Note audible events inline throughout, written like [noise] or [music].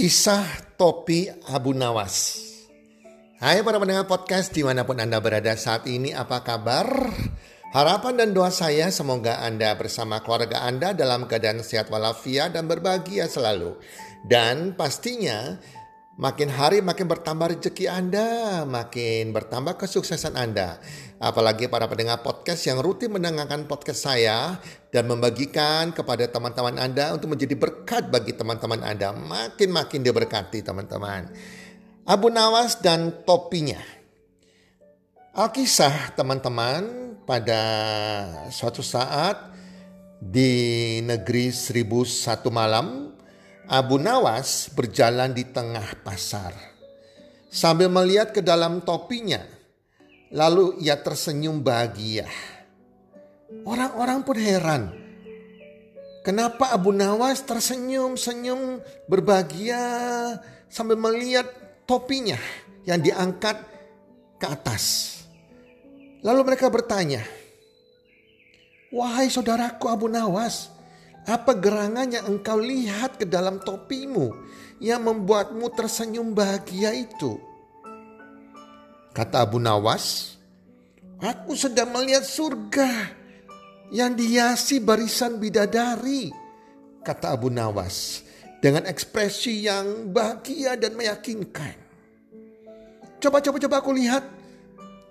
Kisah Topi Abu Nawas Hai para pendengar podcast di mana pun Anda berada saat ini apa kabar? Harapan dan doa saya semoga Anda bersama keluarga Anda dalam keadaan sehat walafiat dan berbahagia selalu. Dan pastinya Makin hari makin bertambah rezeki Anda, makin bertambah kesuksesan Anda. Apalagi para pendengar podcast yang rutin mendengarkan podcast saya dan membagikan kepada teman-teman Anda untuk menjadi berkat bagi teman-teman Anda. Makin-makin diberkati teman-teman. Abu Nawas dan topinya. Alkisah teman-teman pada suatu saat di negeri seribu satu malam Abu Nawas berjalan di tengah pasar sambil melihat ke dalam topinya. Lalu ia tersenyum bahagia. Orang-orang pun heran. Kenapa Abu Nawas tersenyum-senyum berbahagia sambil melihat topinya yang diangkat ke atas. Lalu mereka bertanya, "Wahai saudaraku Abu Nawas, apa gerangan yang engkau lihat ke dalam topimu yang membuatmu tersenyum bahagia itu? Kata Abu Nawas, aku sedang melihat surga yang dihiasi barisan bidadari. Kata Abu Nawas dengan ekspresi yang bahagia dan meyakinkan. Coba, coba, coba aku lihat.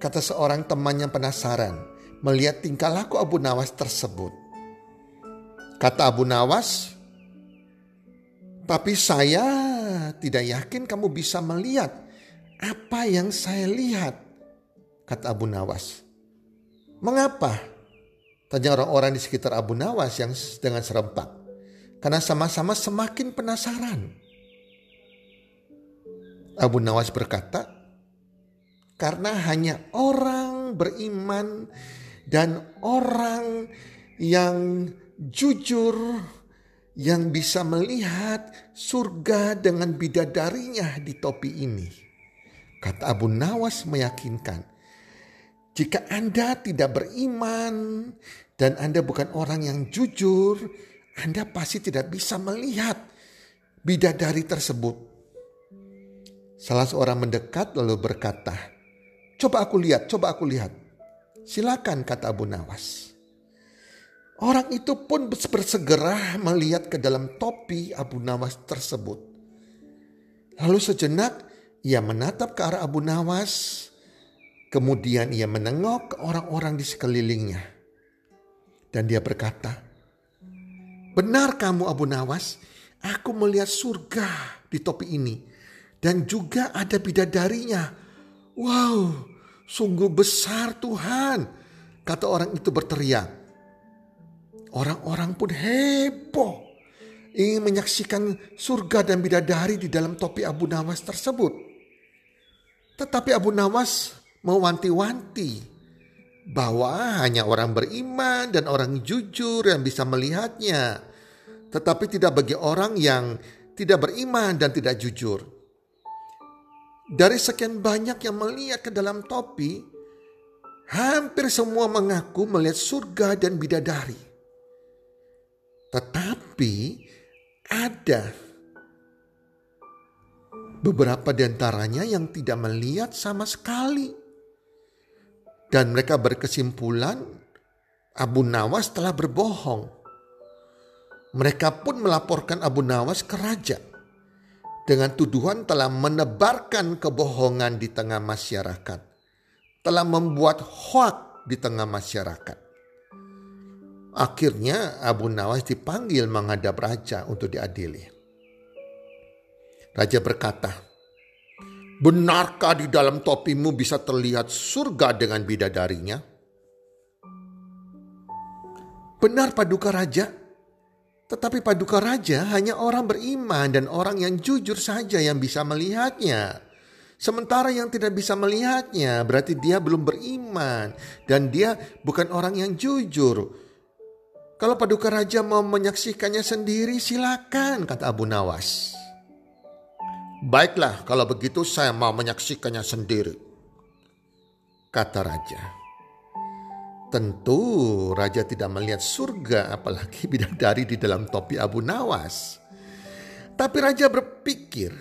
Kata seorang teman yang penasaran melihat tingkah laku Abu Nawas tersebut. Kata Abu Nawas, tapi saya tidak yakin kamu bisa melihat apa yang saya lihat. Kata Abu Nawas. Mengapa? Tanya orang-orang di sekitar Abu Nawas yang dengan serempak. Karena sama-sama semakin penasaran. Abu Nawas berkata, karena hanya orang beriman dan orang yang jujur yang bisa melihat surga dengan bidadarinya di topi ini. Kata Abu Nawas meyakinkan, jika Anda tidak beriman dan Anda bukan orang yang jujur, Anda pasti tidak bisa melihat bidadari tersebut. Salah seorang mendekat lalu berkata, "Coba aku lihat, coba aku lihat." Silakan kata Abu Nawas. Orang itu pun bersegera melihat ke dalam topi Abu Nawas tersebut. Lalu sejenak ia menatap ke arah Abu Nawas. Kemudian ia menengok ke orang-orang di sekelilingnya. Dan dia berkata, Benar kamu Abu Nawas, aku melihat surga di topi ini. Dan juga ada bidadarinya. Wow, sungguh besar Tuhan. Kata orang itu berteriak. Orang-orang pun heboh ingin menyaksikan surga dan bidadari di dalam topi Abu Nawas tersebut. Tetapi Abu Nawas mewanti-wanti bahwa hanya orang beriman dan orang jujur yang bisa melihatnya. Tetapi tidak bagi orang yang tidak beriman dan tidak jujur. Dari sekian banyak yang melihat ke dalam topi, hampir semua mengaku melihat surga dan bidadari. Tetapi ada beberapa di antaranya yang tidak melihat sama sekali. Dan mereka berkesimpulan Abu Nawas telah berbohong. Mereka pun melaporkan Abu Nawas ke raja dengan tuduhan telah menebarkan kebohongan di tengah masyarakat, telah membuat hoak di tengah masyarakat. Akhirnya Abu Nawas dipanggil menghadap raja untuk diadili. Raja berkata, Benarkah di dalam topimu bisa terlihat surga dengan bidadarinya? Benar paduka raja, tetapi paduka raja hanya orang beriman dan orang yang jujur saja yang bisa melihatnya. Sementara yang tidak bisa melihatnya berarti dia belum beriman dan dia bukan orang yang jujur. Kalau paduka raja mau menyaksikannya sendiri silakan kata Abu Nawas. Baiklah kalau begitu saya mau menyaksikannya sendiri. Kata raja. Tentu raja tidak melihat surga apalagi bidadari di dalam topi Abu Nawas. Tapi raja berpikir,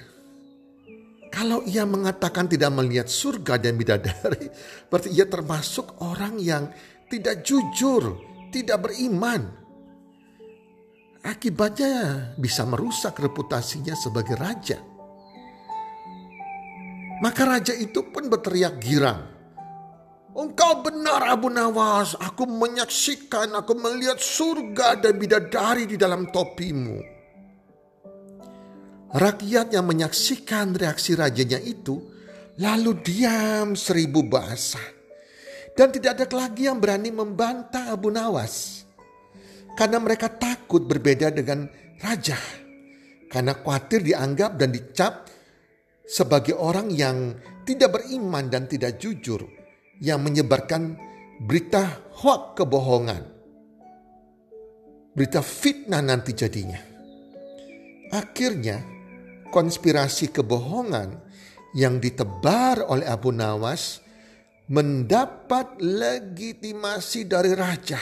kalau ia mengatakan tidak melihat surga dan bidadari, [laughs] berarti ia termasuk orang yang tidak jujur, tidak beriman. Akibatnya bisa merusak reputasinya sebagai raja. Maka raja itu pun berteriak girang. Engkau benar Abu Nawas, aku menyaksikan, aku melihat surga dan bidadari di dalam topimu. Rakyat yang menyaksikan reaksi rajanya itu lalu diam seribu bahasa. Dan tidak ada lagi yang berani membantah Abu Nawas. Karena mereka takut berbeda dengan raja. Karena khawatir dianggap dan dicap sebagai orang yang tidak beriman dan tidak jujur yang menyebarkan berita hoak kebohongan. Berita fitnah nanti jadinya. Akhirnya konspirasi kebohongan yang ditebar oleh Abu Nawas mendapat legitimasi dari raja.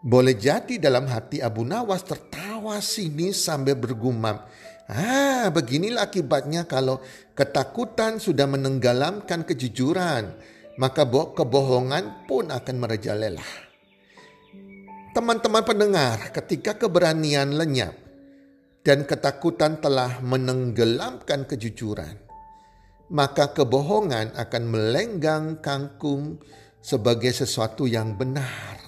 Boleh jadi dalam hati Abu Nawas tertawa sini sambil bergumam, Ah, beginilah akibatnya kalau ketakutan sudah menenggelamkan kejujuran, maka kebohongan pun akan merajalela. Teman-teman pendengar, ketika keberanian lenyap dan ketakutan telah menenggelamkan kejujuran, maka kebohongan akan melenggang kangkung sebagai sesuatu yang benar.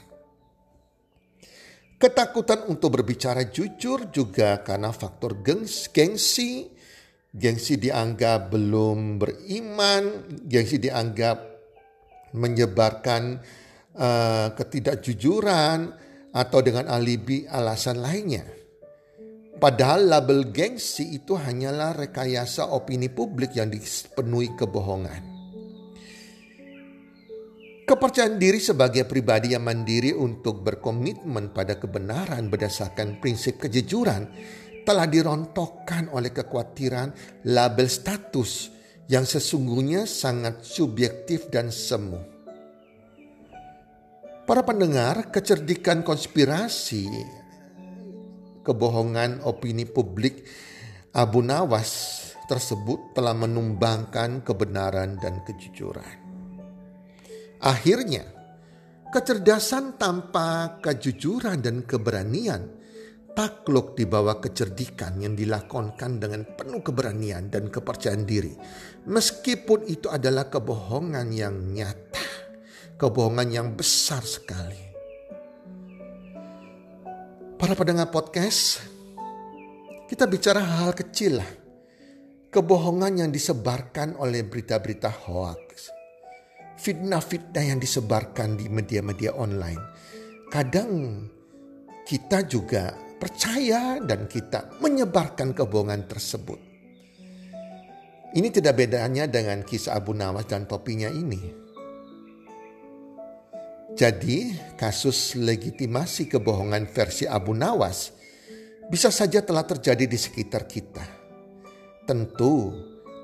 Ketakutan untuk berbicara jujur juga karena faktor gengsi. Gengsi dianggap belum beriman, gengsi dianggap menyebarkan uh, ketidakjujuran atau dengan alibi alasan lainnya. Padahal label gengsi itu hanyalah rekayasa opini publik yang dipenuhi kebohongan. Kepercayaan diri sebagai pribadi yang mandiri untuk berkomitmen pada kebenaran berdasarkan prinsip kejujuran telah dirontokkan oleh kekhawatiran label status yang sesungguhnya sangat subjektif dan semu. Para pendengar, kecerdikan konspirasi, kebohongan opini publik Abu Nawas tersebut telah menumbangkan kebenaran dan kejujuran. Akhirnya, kecerdasan tanpa kejujuran dan keberanian takluk di bawah kecerdikan yang dilakonkan dengan penuh keberanian dan kepercayaan diri. Meskipun itu adalah kebohongan yang nyata, kebohongan yang besar sekali. Para pendengar podcast, kita bicara hal-hal kecil lah. Kebohongan yang disebarkan oleh berita-berita hoax fitnah-fitnah yang disebarkan di media-media online. Kadang kita juga percaya dan kita menyebarkan kebohongan tersebut. Ini tidak bedanya dengan kisah Abu Nawas dan topinya ini. Jadi, kasus legitimasi kebohongan versi Abu Nawas bisa saja telah terjadi di sekitar kita. Tentu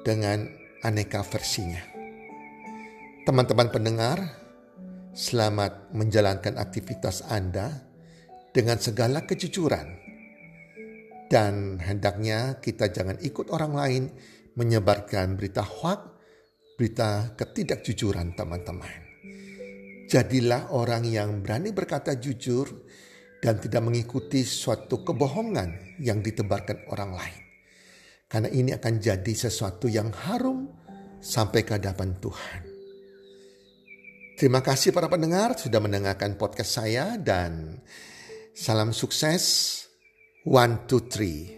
dengan aneka versinya. Teman-teman pendengar, selamat menjalankan aktivitas Anda dengan segala kejujuran. Dan hendaknya kita jangan ikut orang lain menyebarkan berita hoax, berita ketidakjujuran teman-teman. Jadilah orang yang berani berkata jujur dan tidak mengikuti suatu kebohongan yang ditebarkan orang lain. Karena ini akan jadi sesuatu yang harum sampai ke hadapan Tuhan. Terima kasih para pendengar sudah mendengarkan podcast saya dan salam sukses. One, two, three.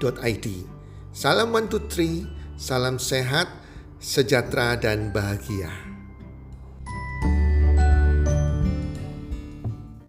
www.salam123.id. Salam One Two Three, salam sehat, sejahtera dan bahagia.